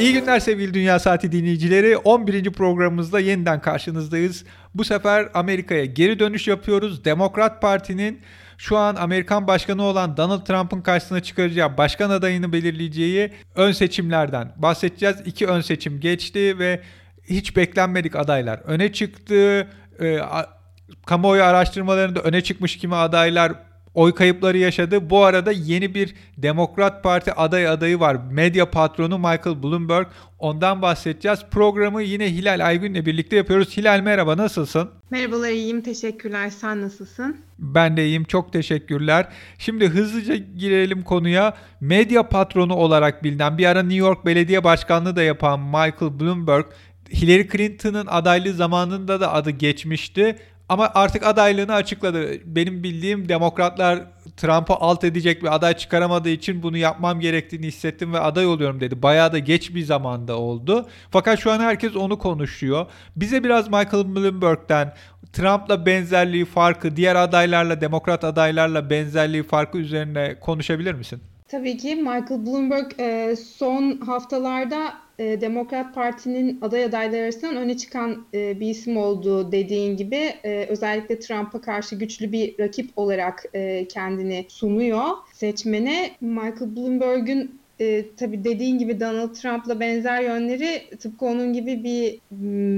İyi günler sevgili Dünya Saati dinleyicileri. 11. programımızda yeniden karşınızdayız. Bu sefer Amerika'ya geri dönüş yapıyoruz. Demokrat Parti'nin şu an Amerikan başkanı olan Donald Trump'ın karşısına çıkaracağı başkan adayını belirleyeceği ön seçimlerden bahsedeceğiz. İki ön seçim geçti ve hiç beklenmedik adaylar öne çıktı. E, kamuoyu araştırmalarında öne çıkmış kimi adaylar oy kayıpları yaşadı. Bu arada yeni bir Demokrat Parti aday adayı var. Medya patronu Michael Bloomberg. Ondan bahsedeceğiz. Programı yine Hilal Aygün'le birlikte yapıyoruz. Hilal merhaba nasılsın? Merhabalar iyiyim teşekkürler. Sen nasılsın? Ben de iyiyim çok teşekkürler. Şimdi hızlıca girelim konuya. Medya patronu olarak bilinen bir ara New York Belediye Başkanlığı da yapan Michael Bloomberg Hillary Clinton'ın adaylığı zamanında da adı geçmişti ama artık adaylığını açıkladı. Benim bildiğim demokratlar Trump'ı alt edecek bir aday çıkaramadığı için bunu yapmam gerektiğini hissettim ve aday oluyorum dedi. Bayağı da geç bir zamanda oldu. Fakat şu an herkes onu konuşuyor. Bize biraz Michael Bloomberg'den Trump'la benzerliği farkı, diğer adaylarla, demokrat adaylarla benzerliği farkı üzerine konuşabilir misin? Tabii ki Michael Bloomberg e, son haftalarda e, Demokrat Parti'nin aday adayları arasından öne çıkan e, bir isim olduğu dediğin gibi özellikle Trump'a karşı güçlü bir rakip olarak kendini sunuyor seçmene. Michael Bloomberg'ün e, tabii dediğin gibi Donald Trump'la benzer yönleri tıpkı onun gibi bir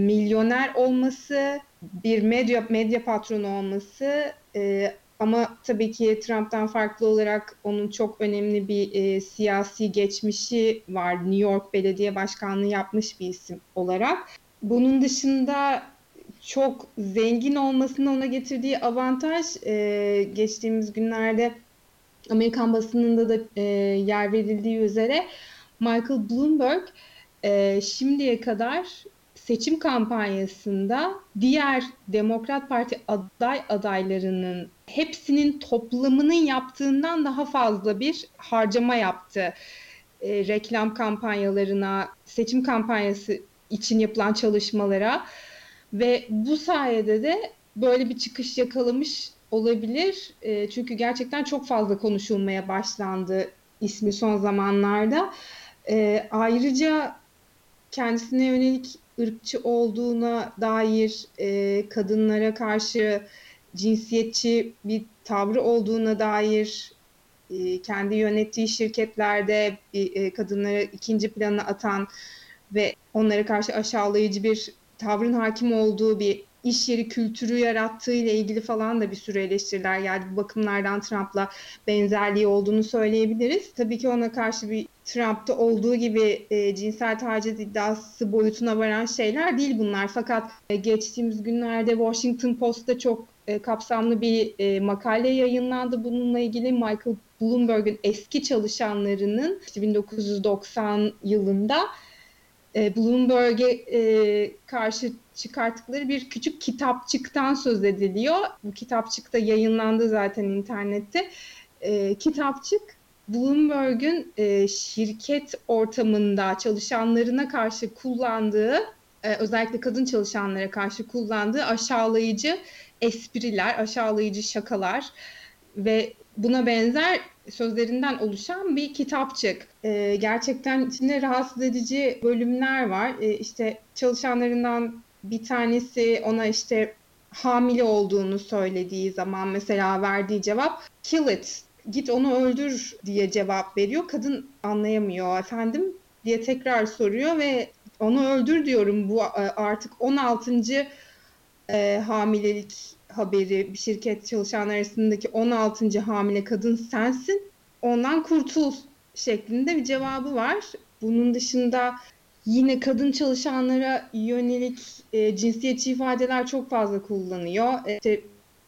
milyoner olması, bir medya medya patronu olması, e, ama tabii ki Trump'tan farklı olarak onun çok önemli bir e, siyasi geçmişi var. New York Belediye Başkanlığı yapmış bir isim olarak. Bunun dışında çok zengin olmasının ona getirdiği avantaj e, geçtiğimiz günlerde Amerikan basınında da e, yer verildiği üzere Michael Bloomberg e, şimdiye kadar seçim kampanyasında diğer Demokrat Parti aday adaylarının hepsinin toplamının yaptığından daha fazla bir harcama yaptı. E, reklam kampanyalarına, seçim kampanyası için yapılan çalışmalara ve bu sayede de böyle bir çıkış yakalamış olabilir. E, çünkü gerçekten çok fazla konuşulmaya başlandı ismi son zamanlarda. E, ayrıca kendisine yönelik ırkçı olduğuna dair, e, kadınlara karşı cinsiyetçi bir tavrı olduğuna dair, e, kendi yönettiği şirketlerde e, kadınları ikinci plana atan ve onlara karşı aşağılayıcı bir tavrın hakim olduğu bir iş yeri kültürü yarattığı ile ilgili falan da bir sürü eleştiriler geldi. Bu bakımlardan Trump'la benzerliği olduğunu söyleyebiliriz. Tabii ki ona karşı bir Trump'ta olduğu gibi e, cinsel taciz iddiası boyutuna varan şeyler değil bunlar. Fakat e, geçtiğimiz günlerde Washington Post'ta çok e, kapsamlı bir e, makale yayınlandı bununla ilgili. Michael Bloomberg'in eski çalışanlarının işte 1990 yılında e, Bloomberg'e e, karşı çıkarttıkları bir küçük kitapçıktan söz ediliyor. Bu kitapçık da yayınlandı zaten internette. E, kitapçık Bloomberg'ün e, şirket ortamında çalışanlarına karşı kullandığı, e, özellikle kadın çalışanlara karşı kullandığı aşağılayıcı espriler, aşağılayıcı şakalar ve buna benzer sözlerinden oluşan bir kitapçık. E, gerçekten içinde rahatsız edici bölümler var. E, işte çalışanlarından bir tanesi ona işte hamile olduğunu söylediği zaman mesela verdiği cevap kill it git onu öldür diye cevap veriyor. Kadın anlayamıyor efendim diye tekrar soruyor ve onu öldür diyorum bu e, artık 16. E, hamilelik haberi bir şirket çalışanlar arasındaki 16. hamile kadın sensin ondan kurtul şeklinde bir cevabı var. Bunun dışında yine kadın çalışanlara yönelik e, cinsiyetçi ifadeler çok fazla kullanıyor. E, işte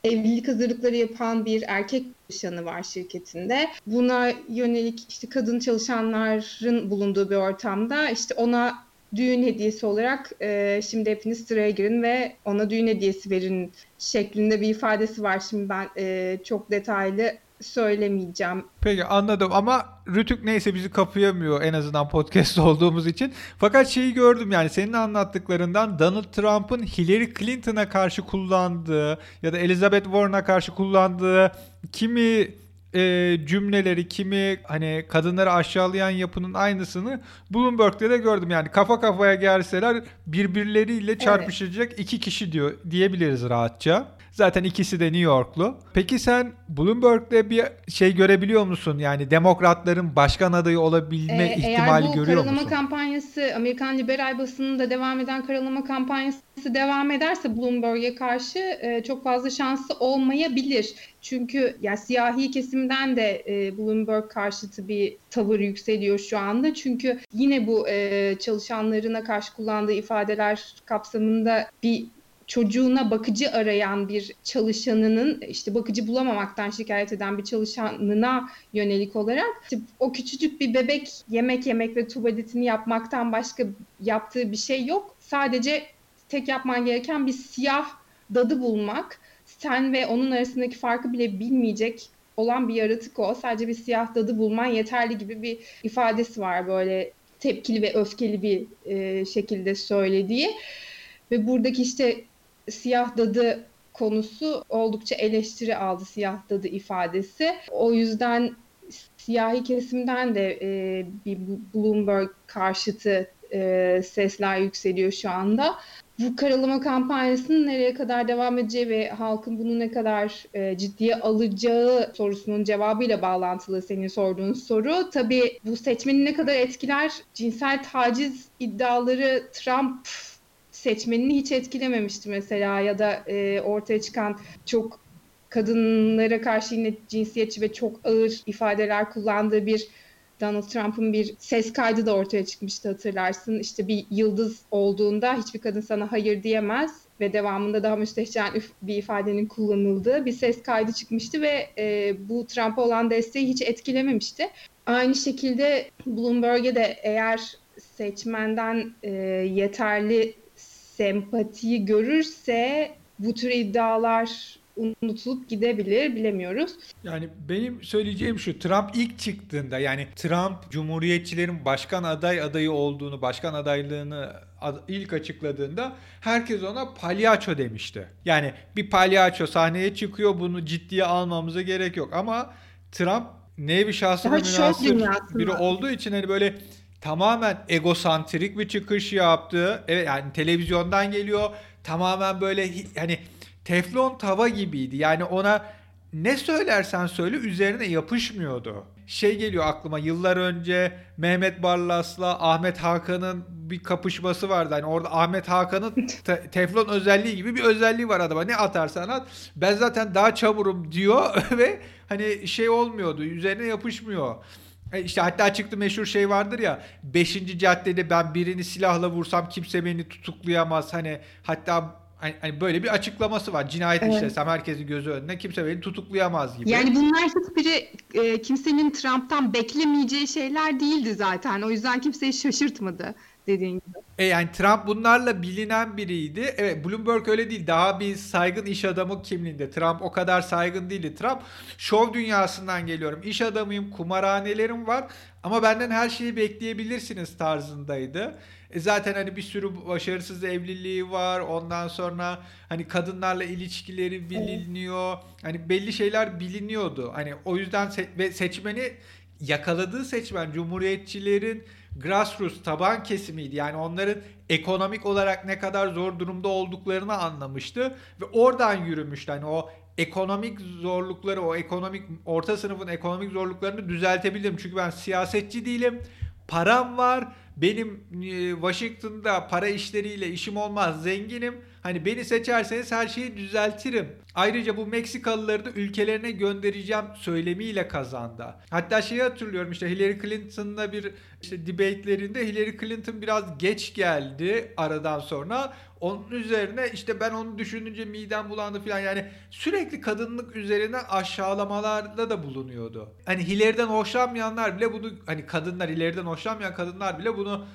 evlilik hazırlıkları yapan bir erkek çalışanı var şirketinde. Buna yönelik işte kadın çalışanların bulunduğu bir ortamda işte ona düğün hediyesi olarak e, şimdi hepiniz sıraya girin ve ona düğün hediyesi verin şeklinde bir ifadesi var. Şimdi ben e, çok detaylı söylemeyeceğim. Peki anladım ama Rütük neyse bizi kapayamıyor en azından podcast olduğumuz için. Fakat şeyi gördüm yani senin anlattıklarından Donald Trump'ın Hillary Clinton'a karşı kullandığı ya da Elizabeth Warren'a karşı kullandığı kimi e, cümleleri, kimi hani kadınları aşağılayan yapının aynısını Bloomberg'de de gördüm. Yani kafa kafaya gelseler birbirleriyle çarpışacak evet. iki kişi diyor diyebiliriz rahatça. Zaten ikisi de New Yorklu. Peki sen Bloomberg'de bir şey görebiliyor musun? Yani demokratların başkan adayı olabilme ee, ihtimali görüyor musun? Eğer bu karalama kampanyası Amerikan liberal basınında devam eden karalama kampanyası devam ederse Bloomberg'e karşı e, çok fazla şansı olmayabilir. Çünkü ya siyahi kesimden de e, Bloomberg karşıtı bir tavır yükseliyor şu anda. Çünkü yine bu e, çalışanlarına karşı kullandığı ifadeler kapsamında bir çocuğuna bakıcı arayan bir çalışanının işte bakıcı bulamamaktan şikayet eden bir çalışanına yönelik olarak işte o küçücük bir bebek yemek yemek ve tuvaletini yapmaktan başka yaptığı bir şey yok. Sadece tek yapman gereken bir siyah dadı bulmak. Sen ve onun arasındaki farkı bile bilmeyecek olan bir yaratık o. Sadece bir siyah dadı bulman yeterli gibi bir ifadesi var böyle tepkili ve öfkeli bir e, şekilde söylediği. Ve buradaki işte siyah dadı konusu oldukça eleştiri aldı siyah dadı ifadesi. O yüzden siyahi kesimden de e, bir Bloomberg karşıtı e, sesler yükseliyor şu anda. Bu karalama kampanyasının nereye kadar devam edeceği ve halkın bunu ne kadar e, ciddiye alacağı sorusunun cevabıyla bağlantılı senin sorduğun soru. Tabii bu seçmeni ne kadar etkiler? Cinsel taciz iddiaları Trump seçmenini hiç etkilememişti mesela ya da e, ortaya çıkan çok kadınlara karşı yine cinsiyetçi ve çok ağır ifadeler kullandığı bir Donald Trump'ın bir ses kaydı da ortaya çıkmıştı hatırlarsın. İşte bir yıldız olduğunda hiçbir kadın sana hayır diyemez ve devamında daha müstehcen bir ifadenin kullanıldığı bir ses kaydı çıkmıştı ve e, bu Trump'a olan desteği hiç etkilememişti. Aynı şekilde Bloomberg'e de eğer seçmenden e, yeterli sempatiyi görürse bu tür iddialar unutulup gidebilir bilemiyoruz. Yani benim söyleyeceğim şu Trump ilk çıktığında yani Trump Cumhuriyetçilerin başkan aday adayı olduğunu başkan adaylığını ilk açıkladığında herkes ona palyaço demişti. Yani bir palyaço sahneye çıkıyor bunu ciddiye almamıza gerek yok ama Trump nevi şahsına münasır biri olduğu için hani böyle tamamen egosantrik bir çıkış yaptı. Evet yani televizyondan geliyor. Tamamen böyle hani teflon tava gibiydi. Yani ona ne söylersen söyle üzerine yapışmıyordu. Şey geliyor aklıma yıllar önce Mehmet Barlas'la Ahmet Hakan'ın bir kapışması vardı. Hani orada Ahmet Hakan'ın te- teflon özelliği gibi bir özelliği var adama. Ne atarsan at ben zaten daha çaburum diyor ve hani şey olmuyordu üzerine yapışmıyor. E, işte hatta çıktı meşhur şey vardır ya 5. caddede ben birini silahla vursam kimse beni tutuklayamaz hani hatta hani, hani böyle bir açıklaması var. Cinayet evet. işlesem herkesin gözü önünde kimse beni tutuklayamaz gibi. Yani bunlar hiçbiri e, kimsenin Trump'tan beklemeyeceği şeyler değildi zaten. O yüzden kimseyi şaşırtmadı dediğin gibi. E yani Trump bunlarla bilinen biriydi. Evet Bloomberg öyle değil. Daha bir saygın iş adamı kimliğinde. Trump o kadar saygın değildi. Trump şov dünyasından geliyorum. İş adamıyım, kumarhanelerim var ama benden her şeyi bekleyebilirsiniz tarzındaydı. E zaten hani bir sürü başarısız evliliği var. Ondan sonra hani kadınlarla ilişkileri biliniyor. Hani belli şeyler biliniyordu. Hani o yüzden se- ve seçmeni yakaladığı seçmen cumhuriyetçilerin grassroots taban kesimiydi. Yani onların ekonomik olarak ne kadar zor durumda olduklarını anlamıştı ve oradan yürümüştü. Hani o ekonomik zorlukları, o ekonomik orta sınıfın ekonomik zorluklarını düzeltebilirim. Çünkü ben siyasetçi değilim. Param var. Benim e, Washington'da para işleriyle işim olmaz. Zenginim Hani beni seçerseniz her şeyi düzeltirim. Ayrıca bu Meksikalıları da ülkelerine göndereceğim söylemiyle kazandı. Hatta şeyi hatırlıyorum işte Hillary Clinton'la bir işte debate'lerinde Hillary Clinton biraz geç geldi aradan sonra. Onun üzerine işte ben onu düşününce midem bulandı falan yani sürekli kadınlık üzerine aşağılamalarda da bulunuyordu. Hani Hillary'den hoşlanmayanlar bile bunu hani kadınlar Hillary'den hoşlanmayan kadınlar bile bunu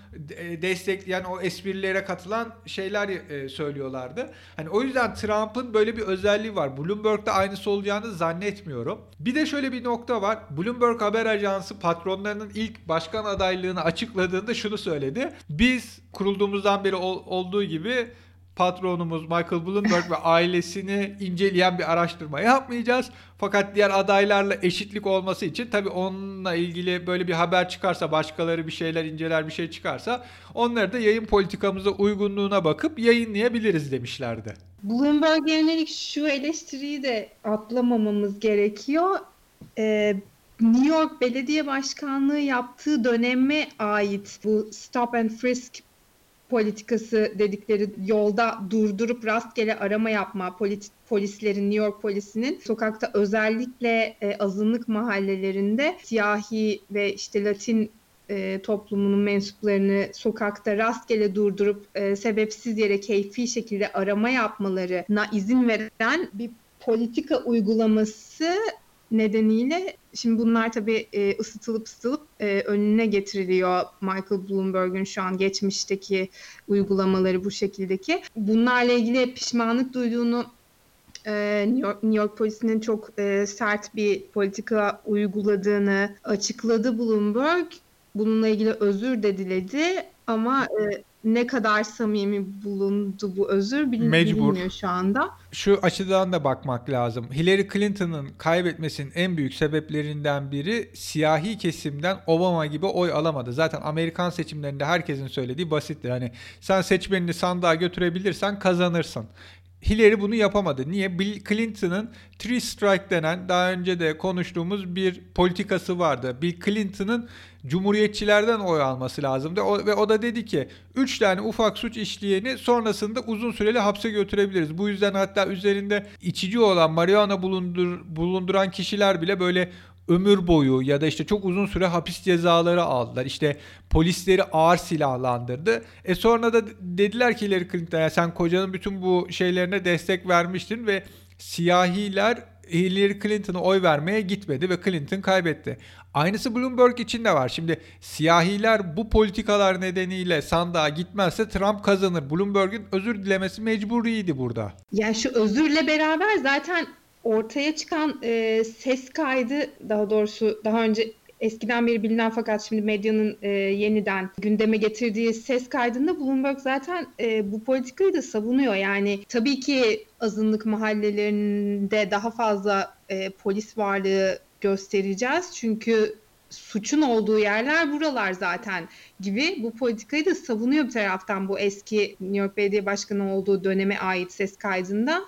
destekleyen o esprilere katılan şeyler e, söylüyorlardı. Hani o yüzden Trump'ın böyle bir özelliği var. Bloomberg'da aynısı olacağını zannetmiyorum. Bir de şöyle bir nokta var. Bloomberg haber ajansı patronlarının ilk başkan adaylığını açıkladığında şunu söyledi. Biz kurulduğumuzdan beri ol, olduğu gibi patronumuz Michael Bloomberg ve ailesini inceleyen bir araştırma yapmayacağız. Fakat diğer adaylarla eşitlik olması için tabii onunla ilgili böyle bir haber çıkarsa başkaları bir şeyler inceler bir şey çıkarsa onları da yayın politikamıza uygunluğuna bakıp yayınlayabiliriz demişlerdi. Bloomberg'e yönelik şu eleştiriyi de atlamamamız gerekiyor. Ee, New York Belediye Başkanlığı yaptığı döneme ait bu stop and frisk politikası dedikleri yolda durdurup rastgele arama yapma polis, polislerin New York polisinin sokakta özellikle e, azınlık mahallelerinde siyahi ve işte Latin e, toplumunun mensuplarını sokakta rastgele durdurup e, sebepsiz yere keyfi şekilde arama yapmalarına izin veren bir politika uygulaması nedeniyle şimdi bunlar tabii e, ısıtılıp ısıtılıp e, önüne getiriliyor Michael Bloomberg'un şu an geçmişteki uygulamaları bu şekildeki. Bunlarla ilgili pişmanlık duyduğunu e, New York, New York polisinin çok sert bir politika uyguladığını açıkladı Bloomberg. Bununla ilgili özür de diledi ama ne kadar samimi bulundu bu özür bilin, bilinmiyor şu anda. Şu açıdan da bakmak lazım. Hillary Clinton'ın kaybetmesinin en büyük sebeplerinden biri siyahi kesimden Obama gibi oy alamadı. Zaten Amerikan seçimlerinde herkesin söylediği basittir. Hani sen seçmenini sandığa götürebilirsen kazanırsın. Hillary bunu yapamadı. Niye? Bill Clinton'ın three strike denen daha önce de konuştuğumuz bir politikası vardı. Bill Clinton'ın cumhuriyetçilerden oy alması lazımdı. O, ve o da dedi ki 3 tane ufak suç işleyeni sonrasında uzun süreli hapse götürebiliriz. Bu yüzden hatta üzerinde içici olan marihuana bulundur, bulunduran kişiler bile böyle ömür boyu ya da işte çok uzun süre hapis cezaları aldılar. İşte polisleri ağır silahlandırdı. E sonra da dediler ki Hillary Clinton'a sen kocanın bütün bu şeylerine destek vermiştin ve siyahiler Hillary Clinton'a oy vermeye gitmedi ve Clinton kaybetti. Aynısı Bloomberg için de var. Şimdi siyahiler bu politikalar nedeniyle sandığa gitmezse Trump kazanır. Bloomberg'in özür dilemesi mecburiydi burada. Ya şu özürle beraber zaten ortaya çıkan e, ses kaydı daha doğrusu daha önce eskiden beri bilinen fakat şimdi medyanın e, yeniden gündeme getirdiği ses kaydında Bloomberg zaten e, bu politikayı da savunuyor. Yani tabii ki azınlık mahallelerinde daha fazla e, polis varlığı göstereceğiz. Çünkü suçun olduğu yerler buralar zaten gibi bu politikayı da savunuyor bir taraftan bu eski New York Belediye Başkanı olduğu döneme ait ses kaydında.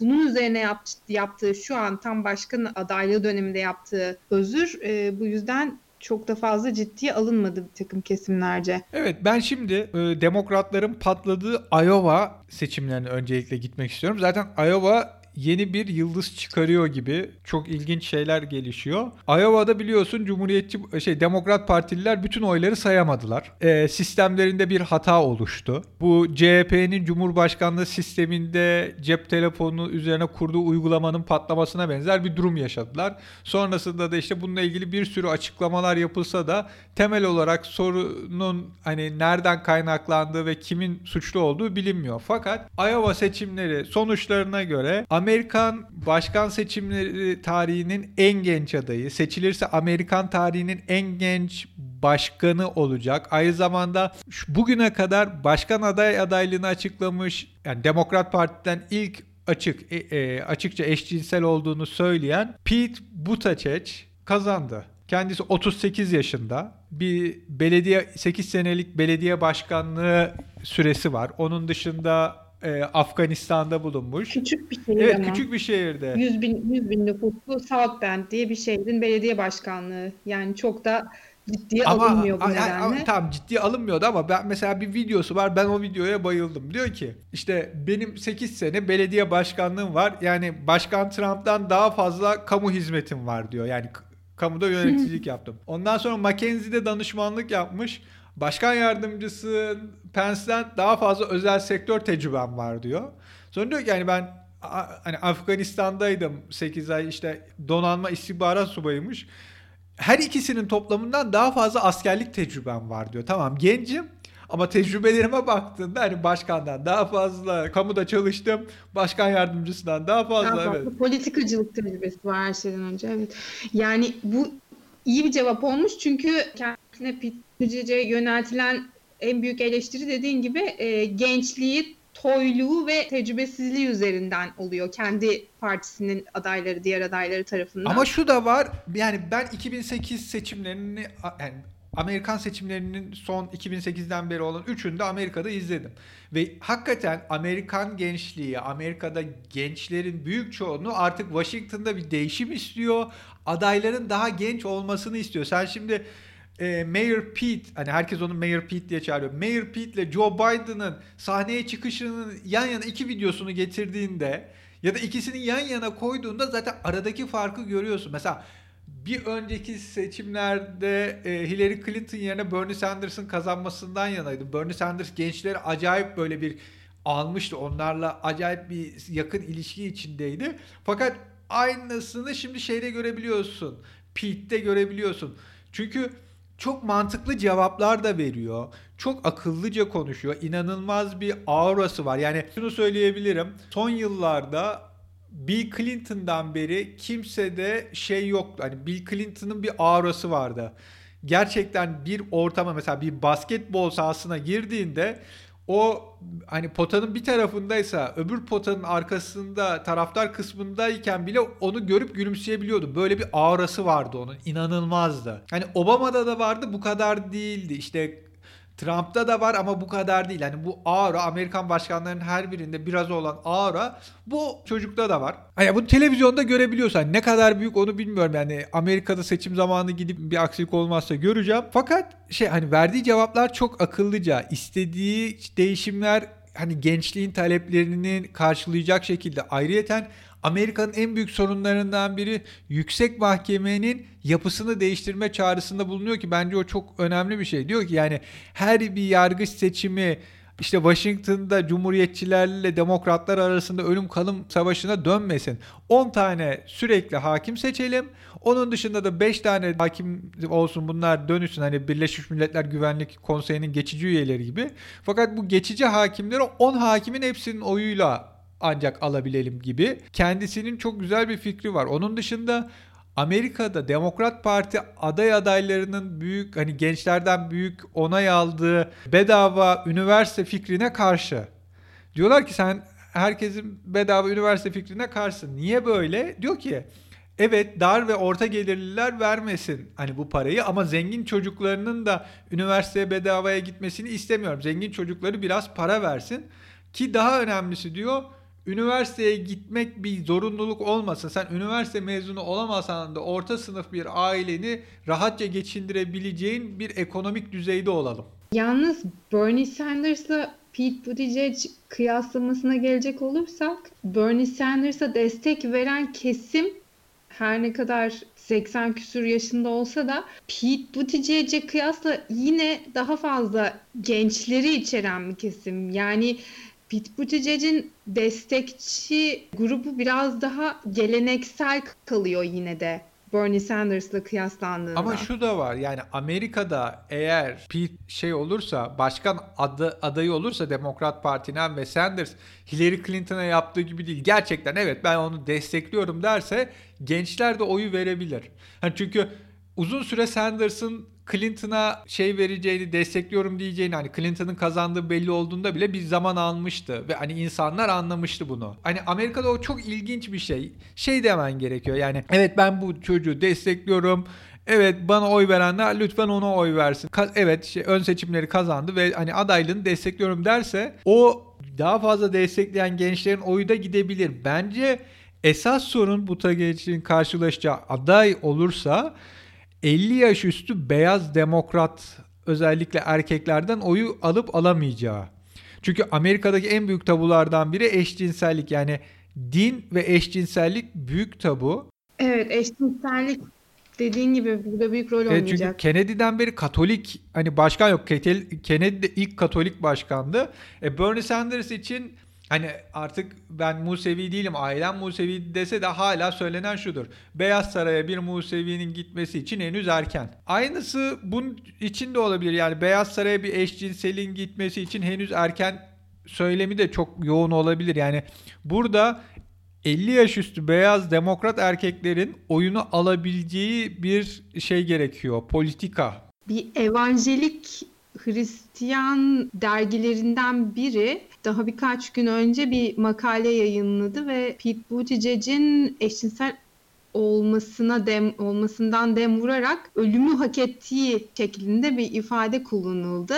Bunun üzerine yap, yaptığı şu an tam başkan adaylığı döneminde yaptığı özür e, bu yüzden çok da fazla ciddiye alınmadı bir takım kesimlerce. Evet ben şimdi e, demokratların patladığı Iowa seçimlerine öncelikle gitmek istiyorum. Zaten Iowa yeni bir yıldız çıkarıyor gibi çok ilginç şeyler gelişiyor. Iowa'da biliyorsun Cumhuriyetçi şey Demokrat Partililer bütün oyları sayamadılar. E, sistemlerinde bir hata oluştu. Bu CHP'nin Cumhurbaşkanlığı sisteminde cep telefonu üzerine kurduğu uygulamanın patlamasına benzer bir durum yaşadılar. Sonrasında da işte bununla ilgili bir sürü açıklamalar yapılsa da temel olarak sorunun hani nereden kaynaklandığı ve kimin suçlu olduğu bilinmiyor. Fakat Iowa seçimleri sonuçlarına göre Amerika Amerikan başkan seçimleri tarihinin en genç adayı. Seçilirse Amerikan tarihinin en genç başkanı olacak. Aynı zamanda bugüne kadar başkan aday adaylığını açıklamış yani Demokrat Parti'den ilk açık e, e, açıkça eşcinsel olduğunu söyleyen Pete Buttigieg kazandı. Kendisi 38 yaşında. Bir belediye 8 senelik belediye başkanlığı süresi var. Onun dışında e, Afganistan'da bulunmuş. Küçük bir şehir Evet ama. küçük bir şehirde. 100 bin, 100 bin nüfuslu South Bend diye bir şehrin belediye başkanlığı. Yani çok da ciddiye Ama, alınmıyor bu a- nedenle. a- tamam ciddiye alınmıyordu ama ben mesela bir videosu var ben o videoya bayıldım. Diyor ki işte benim 8 sene belediye başkanlığım var. Yani Başkan Trump'tan daha fazla kamu hizmetim var diyor. Yani kamuda yöneticilik yaptım. Ondan sonra Mackenzie'de danışmanlık yapmış. Başkan yardımcısı Pence'den daha fazla özel sektör tecrübem var diyor. Sonra diyor ki yani ben hani Afganistan'daydım 8 ay işte donanma istihbarat subayıymış. Her ikisinin toplamından daha fazla askerlik tecrübem var diyor. Tamam gencim ama tecrübelerime baktığında hani başkandan daha fazla kamuda çalıştım. Başkan yardımcısından daha fazla Daha fazla evet. politikacılık tecrübesi var her şeyden önce. Evet. Yani bu iyi bir cevap olmuş çünkü kendisine Pitücece yöneltilen en büyük eleştiri dediğin gibi e, gençliği toyluğu ve tecrübesizliği üzerinden oluyor kendi partisinin adayları diğer adayları tarafından. Ama şu da var yani ben 2008 seçimlerini yani Amerikan seçimlerinin son 2008'den beri olan üçünü de Amerika'da izledim. Ve hakikaten Amerikan gençliği, Amerika'da gençlerin büyük çoğunluğu artık Washington'da bir değişim istiyor. Adayların daha genç olmasını istiyor. Sen şimdi e, Mayor Pete, hani herkes onu Mayor Pete diye çağırıyor. Mayor Pete ile Joe Biden'ın sahneye çıkışının yan yana iki videosunu getirdiğinde ya da ikisini yan yana koyduğunda zaten aradaki farkı görüyorsun. Mesela bir önceki seçimlerde e, Hillary Clinton yerine Bernie Sanders'ın kazanmasından yanaydı. Bernie Sanders gençleri acayip böyle bir almıştı. Onlarla acayip bir yakın ilişki içindeydi. Fakat aynısını şimdi şeyde görebiliyorsun. Pete'de görebiliyorsun. Çünkü çok mantıklı cevaplar da veriyor. Çok akıllıca konuşuyor. İnanılmaz bir aurası var. Yani şunu söyleyebilirim. Son yıllarda Bill Clinton'dan beri kimsede şey yoktu. Hani Bill Clinton'ın bir aurası vardı. Gerçekten bir ortama mesela bir basketbol sahasına girdiğinde o hani potanın bir tarafındaysa öbür potanın arkasında taraftar kısmındayken bile onu görüp gülümseyebiliyordu. Böyle bir aurası vardı onun. İnanılmazdı. Hani Obama'da da vardı bu kadar değildi. İşte Trump'ta da var ama bu kadar değil. Yani bu aura Amerikan başkanlarının her birinde biraz olan aura bu çocukta da var. Yani bunu televizyonda görebiliyorsan ne kadar büyük onu bilmiyorum. Yani Amerika'da seçim zamanı gidip bir aksilik olmazsa göreceğim. Fakat şey hani verdiği cevaplar çok akıllıca. istediği değişimler hani gençliğin taleplerini karşılayacak şekilde ayrıyeten Amerika'nın en büyük sorunlarından biri yüksek mahkemenin yapısını değiştirme çağrısında bulunuyor ki bence o çok önemli bir şey. Diyor ki yani her bir yargıç seçimi işte Washington'da cumhuriyetçilerle demokratlar arasında ölüm kalım savaşına dönmesin. 10 tane sürekli hakim seçelim. Onun dışında da 5 tane hakim olsun bunlar dönüşsün hani Birleşmiş Milletler Güvenlik Konseyi'nin geçici üyeleri gibi. Fakat bu geçici hakimleri 10 hakimin hepsinin oyuyla ancak alabilelim gibi. Kendisinin çok güzel bir fikri var. Onun dışında Amerika'da Demokrat Parti aday adaylarının büyük hani gençlerden büyük onay aldığı bedava üniversite fikrine karşı. Diyorlar ki sen herkesin bedava üniversite fikrine karşı. Niye böyle? Diyor ki evet dar ve orta gelirliler vermesin hani bu parayı ama zengin çocuklarının da üniversiteye bedavaya gitmesini istemiyorum. Zengin çocukları biraz para versin ki daha önemlisi diyor üniversiteye gitmek bir zorunluluk olmasa sen üniversite mezunu olamasan da orta sınıf bir aileni rahatça geçindirebileceğin bir ekonomik düzeyde olalım. Yalnız Bernie Sanders'la Pete Buttigieg kıyaslamasına gelecek olursak Bernie Sanders'a destek veren kesim her ne kadar 80 küsur yaşında olsa da Pete Buttigieg'e kıyasla yine daha fazla gençleri içeren bir kesim. Yani Pete Buttigieg'in destekçi grubu biraz daha geleneksel kalıyor yine de. Bernie Sanders'la kıyaslandığında. Ama şu da var yani Amerika'da eğer Pete şey olursa başkan adı, adayı olursa Demokrat Parti'den ve Sanders Hillary Clinton'a yaptığı gibi değil. Gerçekten evet ben onu destekliyorum derse gençler de oyu verebilir. Yani çünkü uzun süre Sanders'ın Clinton'a şey vereceğini destekliyorum diyeceğini hani Clinton'ın kazandığı belli olduğunda bile bir zaman almıştı ve hani insanlar anlamıştı bunu. Hani Amerika'da o çok ilginç bir şey. Şey demen gerekiyor yani evet ben bu çocuğu destekliyorum. Evet bana oy verenler lütfen ona oy versin. Ka- evet şey, ön seçimleri kazandı ve hani adaylığını destekliyorum derse o daha fazla destekleyen gençlerin oyu da gidebilir. Bence esas sorun bu Buttigieg'in karşılaşacağı aday olursa 50 yaş üstü beyaz demokrat özellikle erkeklerden oyu alıp alamayacağı. Çünkü Amerika'daki en büyük tabulardan biri eşcinsellik. Yani din ve eşcinsellik büyük tabu. Evet eşcinsellik dediğin gibi burada büyük rol oynayacak. Evet, çünkü Kennedy'den beri Katolik hani başkan yok. Kennedy de ilk Katolik başkandı. E Bernie Sanders için Hani artık ben Musevi değilim, ailem Musevi dese de hala söylenen şudur. Beyaz Saray'a bir Musevi'nin gitmesi için henüz erken. Aynısı bunun için de olabilir. Yani Beyaz Saray'a bir eşcinselin gitmesi için henüz erken söylemi de çok yoğun olabilir. Yani burada 50 yaş üstü beyaz demokrat erkeklerin oyunu alabileceği bir şey gerekiyor. Politika. Bir evangelik Hristiyan dergilerinden biri daha birkaç gün önce bir makale yayınladı ve Pete Buttigieg'in eşcinsel olmasına dem olmasından dem vurarak ölümü hak ettiği şeklinde bir ifade kullanıldı.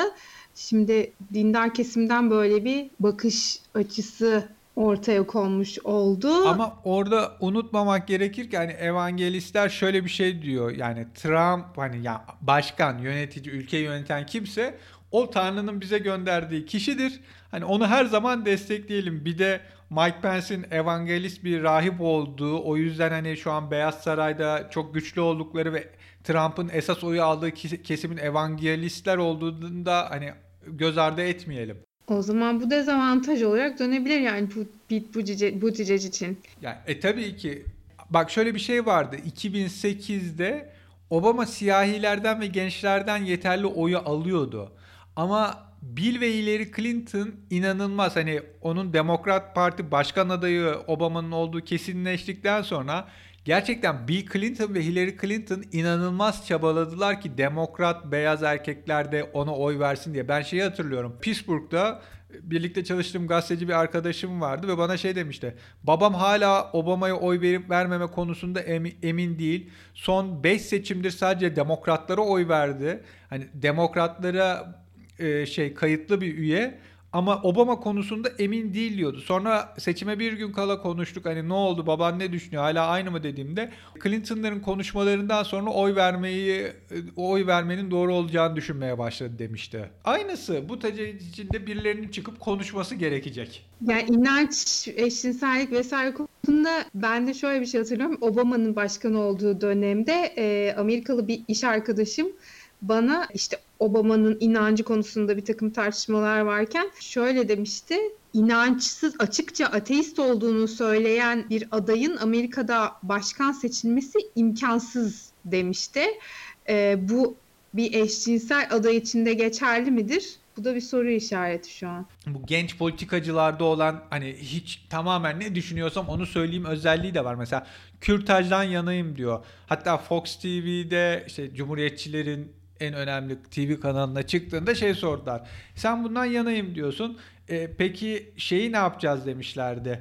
Şimdi dindar kesimden böyle bir bakış açısı ortaya konmuş oldu. Ama orada unutmamak gerekir ki hani evangelistler şöyle bir şey diyor. Yani Trump hani ya başkan, yönetici, ülkeyi yöneten kimse o Tanrı'nın bize gönderdiği kişidir. Hani onu her zaman destekleyelim. Bir de Mike Pence'in evangelist bir rahip olduğu, o yüzden hani şu an Beyaz Saray'da çok güçlü oldukları ve Trump'ın esas oyu aldığı kesimin evangelistler olduğunda hani göz ardı etmeyelim. O zaman bu dezavantaj olarak dönebilir yani Pete Buttigieg için. Yani, e tabii ki bak şöyle bir şey vardı 2008'de Obama siyahilerden ve gençlerden yeterli oyu alıyordu. Ama Bill ve Hillary Clinton inanılmaz hani onun Demokrat Parti başkan adayı Obama'nın olduğu kesinleştikten sonra gerçekten Bill Clinton ve Hillary Clinton inanılmaz çabaladılar ki demokrat beyaz erkekler de ona oy versin diye. Ben şeyi hatırlıyorum. Pittsburgh'da birlikte çalıştığım gazeteci bir arkadaşım vardı ve bana şey demişti. Babam hala Obama'ya oy verip vermeme konusunda emin değil. Son 5 seçimdir sadece demokratlara oy verdi. Hani demokratlara e, şey kayıtlı bir üye ama Obama konusunda emin değil diyordu. Sonra seçime bir gün kala konuştuk. Hani ne oldu baban ne düşünüyor hala aynı mı dediğimde Clinton'ların konuşmalarından sonra oy vermeyi oy vermenin doğru olacağını düşünmeye başladı demişti. Aynısı bu tecrübe içinde birilerinin çıkıp konuşması gerekecek. Yani inanç, eşcinsellik vesaire konusunda ben de şöyle bir şey hatırlıyorum. Obama'nın başkan olduğu dönemde e, Amerikalı bir iş arkadaşım bana işte Obama'nın inancı konusunda bir takım tartışmalar varken şöyle demişti. İnançsız, açıkça ateist olduğunu söyleyen bir adayın Amerika'da başkan seçilmesi imkansız demişti. Ee, bu bir eşcinsel aday içinde geçerli midir? Bu da bir soru işareti şu an. Bu genç politikacılarda olan hani hiç tamamen ne düşünüyorsam onu söyleyeyim özelliği de var. Mesela kürtajdan yanayım diyor. Hatta Fox TV'de işte Cumhuriyetçilerin en önemli TV kanalına çıktığında şey sordular. Sen bundan yanayım diyorsun. E, peki şeyi ne yapacağız demişlerdi.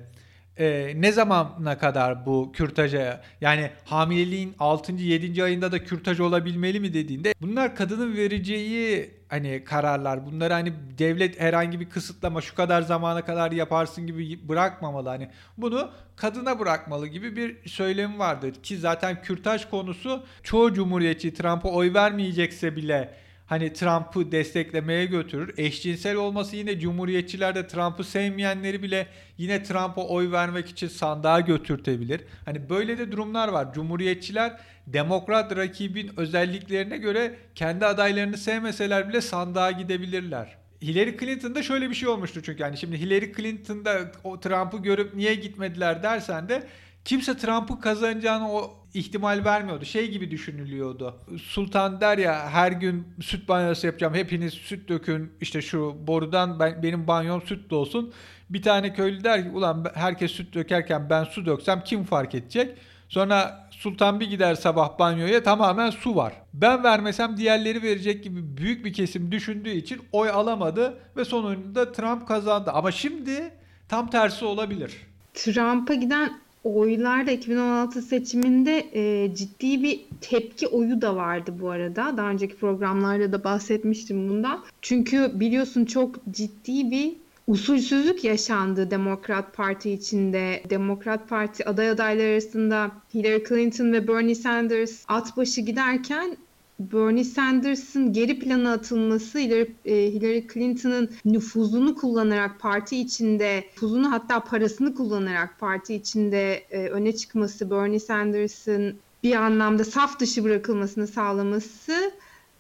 E, ne zamana kadar bu kürtaja yani hamileliğin 6. 7. ayında da kürtaj olabilmeli mi dediğinde bunlar kadının vereceği hani kararlar. Bunları hani devlet herhangi bir kısıtlama şu kadar zamana kadar yaparsın gibi bırakmamalı. Hani bunu kadına bırakmalı gibi bir söylemi vardır. Ki zaten kürtaj konusu çoğu cumhuriyetçi Trump'a oy vermeyecekse bile hani Trump'ı desteklemeye götürür. Eşcinsel olması yine cumhuriyetçiler de Trump'ı sevmeyenleri bile yine Trump'a oy vermek için sandığa götürtebilir. Hani böyle de durumlar var. Cumhuriyetçiler demokrat rakibin özelliklerine göre kendi adaylarını sevmeseler bile sandığa gidebilirler. Hillary Clinton'da şöyle bir şey olmuştu çünkü yani şimdi Hillary Clinton'da o Trump'ı görüp niye gitmediler dersen de kimse Trump'ı kazanacağını o ihtimal vermiyordu. Şey gibi düşünülüyordu. Sultan der ya her gün süt banyosu yapacağım. Hepiniz süt dökün. işte şu borudan ben, benim banyom süt olsun. Bir tane köylü der ki ulan herkes süt dökerken ben su döksem kim fark edecek? Sonra Sultan bir gider sabah banyoya tamamen su var. Ben vermesem diğerleri verecek gibi büyük bir kesim düşündüğü için oy alamadı ve sonunda Trump kazandı. Ama şimdi tam tersi olabilir. Trump'a giden oylarda 2016 seçiminde e, ciddi bir tepki oyu da vardı bu arada. Daha önceki programlarda da bahsetmiştim bundan. Çünkü biliyorsun çok ciddi bir usulsüzlük yaşandı Demokrat Parti içinde. Demokrat Parti aday adayları arasında Hillary Clinton ve Bernie Sanders at başı giderken Bernie Sanders'ın geri plana atılması Hillary, e, Hillary Clinton'ın nüfuzunu kullanarak parti içinde, nüfuzunu hatta parasını kullanarak parti içinde e, öne çıkması, Bernie Sanders'ın bir anlamda saf dışı bırakılmasını sağlaması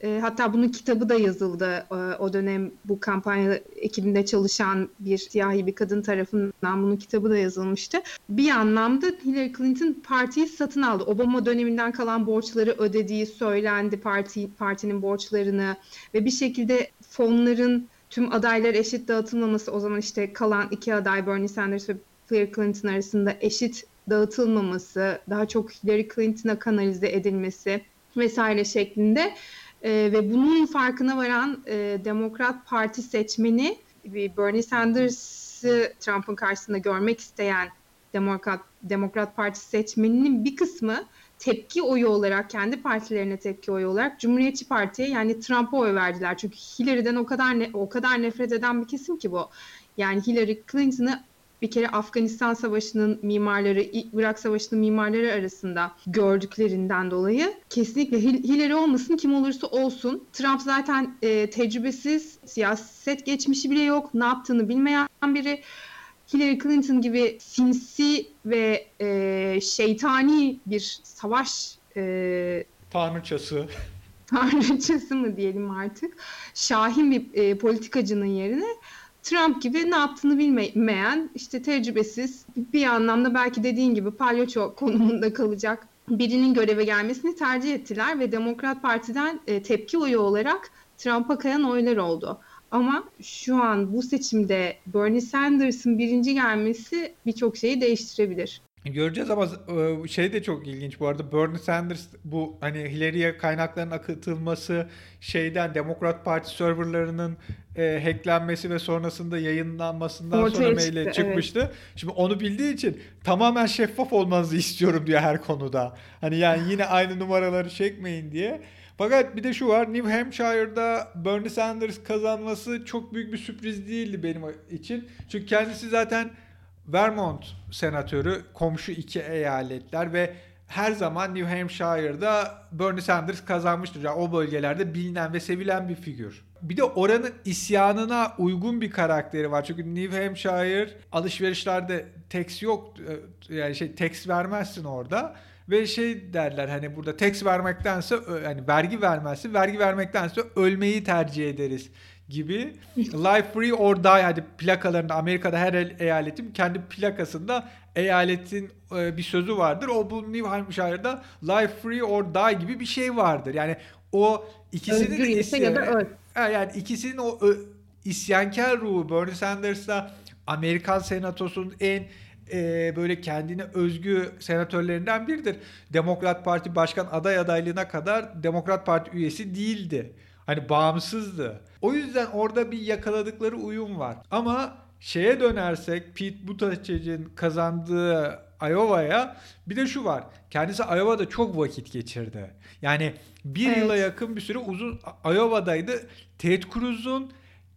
e, hatta bunun kitabı da yazıldı e, o dönem bu kampanya ekibinde çalışan bir siyahi bir kadın tarafından bunun kitabı da yazılmıştı. Bir anlamda Hillary Clinton partiyi satın aldı. Obama döneminden kalan borçları ödediği söylendi parti partinin borçlarını ve bir şekilde fonların tüm adaylar eşit dağıtılmaması o zaman işte kalan iki aday Bernie Sanders ve Hillary Clinton arasında eşit dağıtılmaması, daha çok Hillary Clinton'a kanalize edilmesi vesaire şeklinde E, ve bunun farkına varan e, Demokrat Parti seçmeni Bernie Sanders'ı Trump'ın karşısında görmek isteyen Demokrat Demokrat Parti seçmeninin bir kısmı tepki oyu olarak kendi partilerine tepki oyu olarak Cumhuriyetçi Parti'ye yani Trump'a oy verdiler. Çünkü Hillary'den o kadar ne, o kadar nefret eden bir kesim ki bu. Yani Hillary Clinton'ı bir kere Afganistan Savaşı'nın mimarları, Irak Savaşı'nın mimarları arasında gördüklerinden dolayı kesinlikle Hillary olmasın kim olursa olsun. Trump zaten e, tecrübesiz, siyaset geçmişi bile yok, ne yaptığını bilmeyen biri. Hillary Clinton gibi sinsi ve e, şeytani bir savaş e, tanrıçası tanrıçası mı diyelim artık şahin bir e, politikacının yerine Trump gibi ne yaptığını bilmeyen işte tecrübesiz bir anlamda belki dediğin gibi palyaço konumunda kalacak birinin göreve gelmesini tercih ettiler ve Demokrat Parti'den e, tepki oyu olarak Trump'a kayan oylar oldu. Ama şu an bu seçimde Bernie Sanders'ın birinci gelmesi birçok şeyi değiştirebilir. Göreceğiz ama e, şey de çok ilginç bu arada Bernie Sanders bu hani Hillary'ye kaynakların akıtılması şeyden Demokrat Parti serverlarının e, hacklenmesi ve sonrasında yayınlanmasından Ortaya sonra maille çıkmıştı. Evet. Şimdi onu bildiği için tamamen şeffaf olmanızı istiyorum diyor her konuda. Hani yani yine aynı numaraları çekmeyin diye. Fakat bir de şu var New Hampshire'da Bernie Sanders kazanması çok büyük bir sürpriz değildi benim için. Çünkü kendisi zaten Vermont senatörü komşu iki eyaletler ve her zaman New Hampshire'da Bernie Sanders kazanmıştır. Yani o bölgelerde bilinen ve sevilen bir figür. Bir de oranın isyanına uygun bir karakteri var. Çünkü New Hampshire alışverişlerde tax yok. E, yani şey tax vermezsin orada. Ve şey derler hani burada tax vermektense hani vergi vermezsin. Vergi vermektense ölmeyi tercih ederiz gibi Life Free or Die hadi plakalarında Amerika'da her eyaletin kendi plakasında eyaletin e, bir sözü vardır. O bu New Hampshire'da Life Free or Die gibi bir şey vardır. Yani o ikisinin Özgür isyan, ya da öl. Yani ikisinin o ö, isyankar ruhu Bernie Sanders'la Amerikan Senatosu'nun en e, böyle kendine özgü senatörlerinden biridir. Demokrat Parti başkan aday adaylığına kadar Demokrat Parti üyesi değildi. Hani bağımsızdı. O yüzden orada bir yakaladıkları uyum var. Ama şeye dönersek Pete Buttigieg'in kazandığı Iowa'ya bir de şu var. Kendisi Iowa'da çok vakit geçirdi. Yani bir evet. yıla yakın bir süre uzun Iowa'daydı. Ted Cruz'un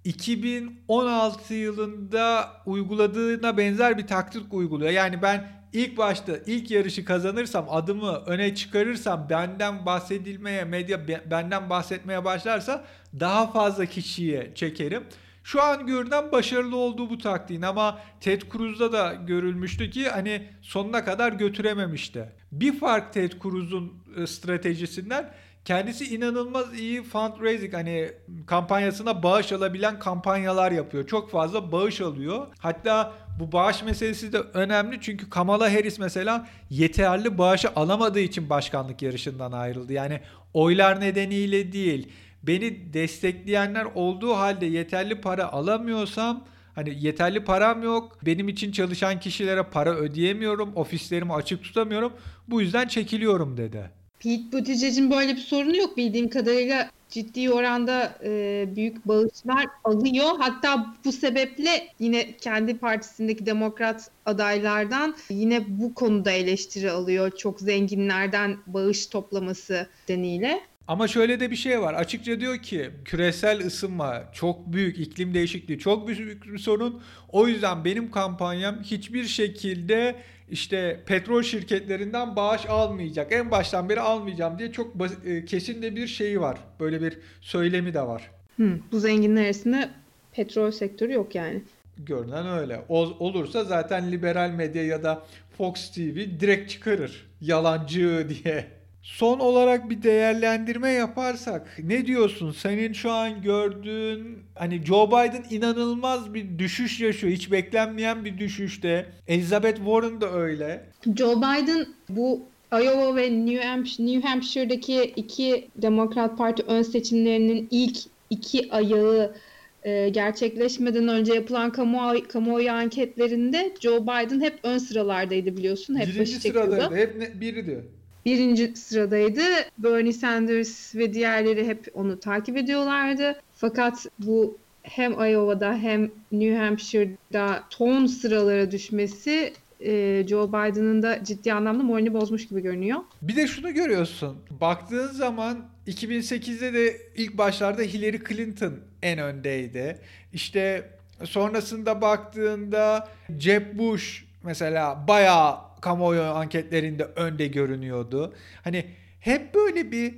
2016 yılında uyguladığına benzer bir taktik uyguluyor. Yani ben ilk başta ilk yarışı kazanırsam adımı öne çıkarırsam benden bahsedilmeye medya benden bahsetmeye başlarsa daha fazla kişiye çekerim. Şu an görünen başarılı olduğu bu taktiğin ama Ted Cruz'da da görülmüştü ki hani sonuna kadar götürememişti. Bir fark Ted Cruz'un e, stratejisinden Kendisi inanılmaz iyi fundraising hani kampanyasına bağış alabilen kampanyalar yapıyor. Çok fazla bağış alıyor. Hatta bu bağış meselesi de önemli çünkü Kamala Harris mesela yeterli bağışı alamadığı için başkanlık yarışından ayrıldı. Yani oylar nedeniyle değil. Beni destekleyenler olduğu halde yeterli para alamıyorsam Hani yeterli param yok. Benim için çalışan kişilere para ödeyemiyorum. Ofislerimi açık tutamıyorum. Bu yüzden çekiliyorum dedi. Pete Buttigieg'in böyle bir sorunu yok bildiğim kadarıyla ciddi oranda e, büyük bağışlar alıyor. Hatta bu sebeple yine kendi partisindeki demokrat adaylardan yine bu konuda eleştiri alıyor. Çok zenginlerden bağış toplaması deniyle. Ama şöyle de bir şey var. Açıkça diyor ki küresel ısınma çok büyük, iklim değişikliği çok büyük bir sorun. O yüzden benim kampanyam hiçbir şekilde işte petrol şirketlerinden bağış almayacak. En baştan beri almayacağım diye çok e, kesin de bir şeyi var. Böyle bir söylemi de var. Hı, bu zenginler arasında petrol sektörü yok yani. Görünen öyle. O, olursa zaten liberal medya ya da Fox TV direkt çıkarır. Yalancı diye. Son olarak bir değerlendirme yaparsak ne diyorsun? Senin şu an gördüğün hani Joe Biden inanılmaz bir düşüş yaşıyor. Hiç beklenmeyen bir düşüşte. Elizabeth Warren da öyle. Joe Biden bu Iowa ve New Hampshire, New Hampshire'daki iki Demokrat Parti ön seçimlerinin ilk iki ayağı e, gerçekleşmeden önce yapılan kamuoyu, kamuoyu anketlerinde Joe Biden hep ön sıralardaydı biliyorsun. Hep Birinci sıradaydı. Hep ne, biriydi. Birinci sıradaydı. Bernie Sanders ve diğerleri hep onu takip ediyorlardı. Fakat bu hem Iowa'da hem New Hampshire'da ton sıralara düşmesi e, Joe Biden'ın da ciddi anlamda moralini bozmuş gibi görünüyor. Bir de şunu görüyorsun. Baktığın zaman 2008'de de ilk başlarda Hillary Clinton en öndeydi. İşte sonrasında baktığında Jeb Bush mesela bayağı kamuoyu anketlerinde önde görünüyordu. Hani hep böyle bir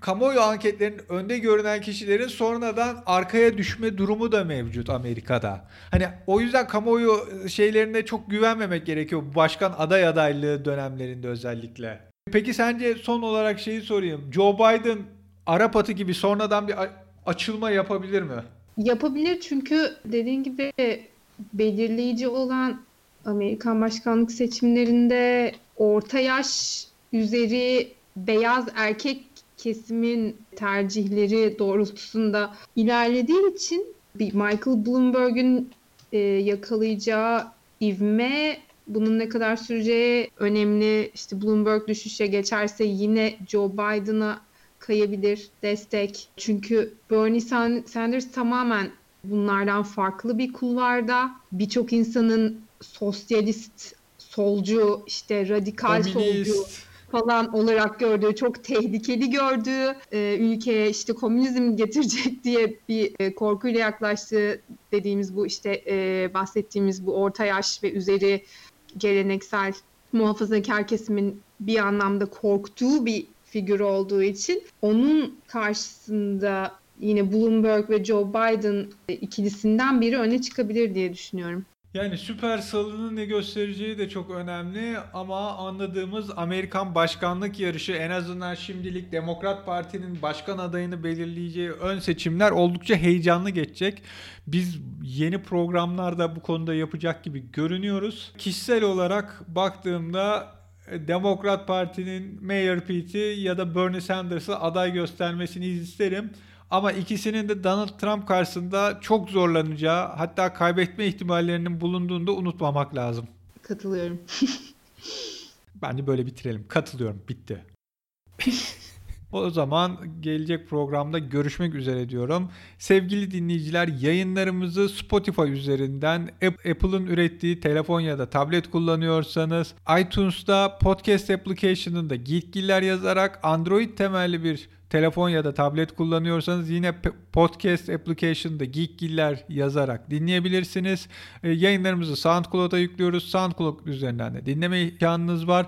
kamuoyu anketlerinin önde görünen kişilerin sonradan arkaya düşme durumu da mevcut Amerika'da. Hani o yüzden kamuoyu şeylerine çok güvenmemek gerekiyor başkan aday adaylığı dönemlerinde özellikle. Peki sence son olarak şeyi sorayım. Joe Biden Arap atı gibi sonradan bir açılma yapabilir mi? Yapabilir çünkü dediğin gibi belirleyici olan Amerikan başkanlık seçimlerinde orta yaş üzeri beyaz erkek kesimin tercihleri doğrultusunda ilerlediği için bir Michael Bloomberg'ün e, yakalayacağı ivme bunun ne kadar süreceği önemli. İşte Bloomberg düşüşe geçerse yine Joe Biden'a kayabilir destek. Çünkü Bernie Sanders tamamen bunlardan farklı bir kulvarda. Birçok insanın sosyalist, solcu, işte radikal Komünist. solcu falan olarak gördüğü, çok tehlikeli gördüğü, e, ülkeye işte komünizm getirecek diye bir e, korkuyla yaklaştığı dediğimiz bu işte e, bahsettiğimiz bu orta yaş ve üzeri geleneksel muhafazakar kesimin bir anlamda korktuğu bir figür olduğu için onun karşısında yine Bloomberg ve Joe Biden ikilisinden biri öne çıkabilir diye düşünüyorum. Yani süper salının ne göstereceği de çok önemli ama anladığımız Amerikan başkanlık yarışı en azından şimdilik Demokrat Parti'nin başkan adayını belirleyeceği ön seçimler oldukça heyecanlı geçecek. Biz yeni programlarda bu konuda yapacak gibi görünüyoruz. Kişisel olarak baktığımda Demokrat Parti'nin Mayor Pete ya da Bernie Sanders'ı aday göstermesini isterim. Ama ikisinin de Donald Trump karşısında çok zorlanacağı hatta kaybetme ihtimallerinin bulunduğunu da unutmamak lazım. Katılıyorum. Bence böyle bitirelim. Katılıyorum. Bitti. O zaman gelecek programda görüşmek üzere diyorum. Sevgili dinleyiciler yayınlarımızı Spotify üzerinden Apple'ın ürettiği telefon ya da tablet kullanıyorsanız iTunes'ta podcast application'ında Geekgiller yazarak Android temelli bir telefon ya da tablet kullanıyorsanız yine podcast application'da Geekgiller yazarak dinleyebilirsiniz. E, yayınlarımızı SoundCloud'a yüklüyoruz. SoundCloud üzerinden de dinleme imkanınız var.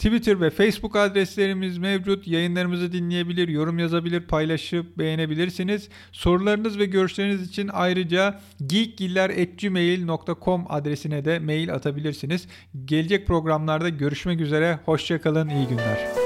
Twitter ve Facebook adreslerimiz mevcut. Yayınlarımızı dinleyebilir, yorum yazabilir, paylaşıp beğenebilirsiniz. Sorularınız ve görüşleriniz için ayrıca geekgiller.gmail.com adresine de mail atabilirsiniz. Gelecek programlarda görüşmek üzere. Hoşçakalın, iyi günler.